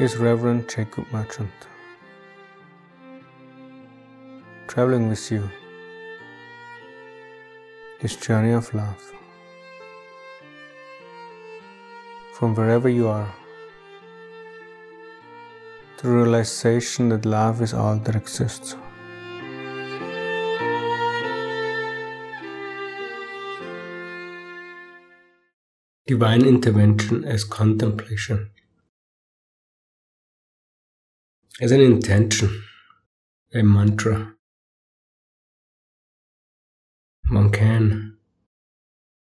is Reverend Jacob Merchant. Traveling with you, his journey of love. From wherever you are, the realization that love is all that exists. Divine intervention as contemplation, as an intention, a mantra. One can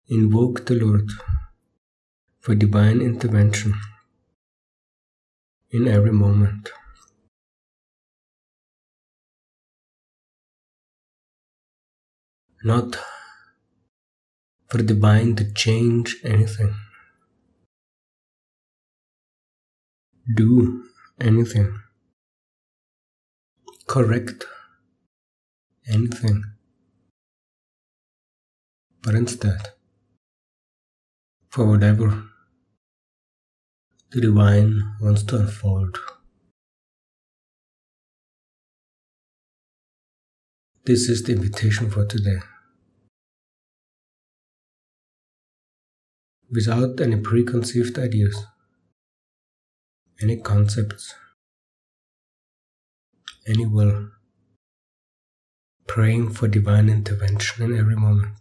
invoke the Lord for divine intervention in every moment. Not for divine to change anything, do anything, correct anything, but instead, for whatever the divine wants to unfold. This is the invitation for today. Without any preconceived ideas, any concepts, any will, praying for divine intervention in every moment.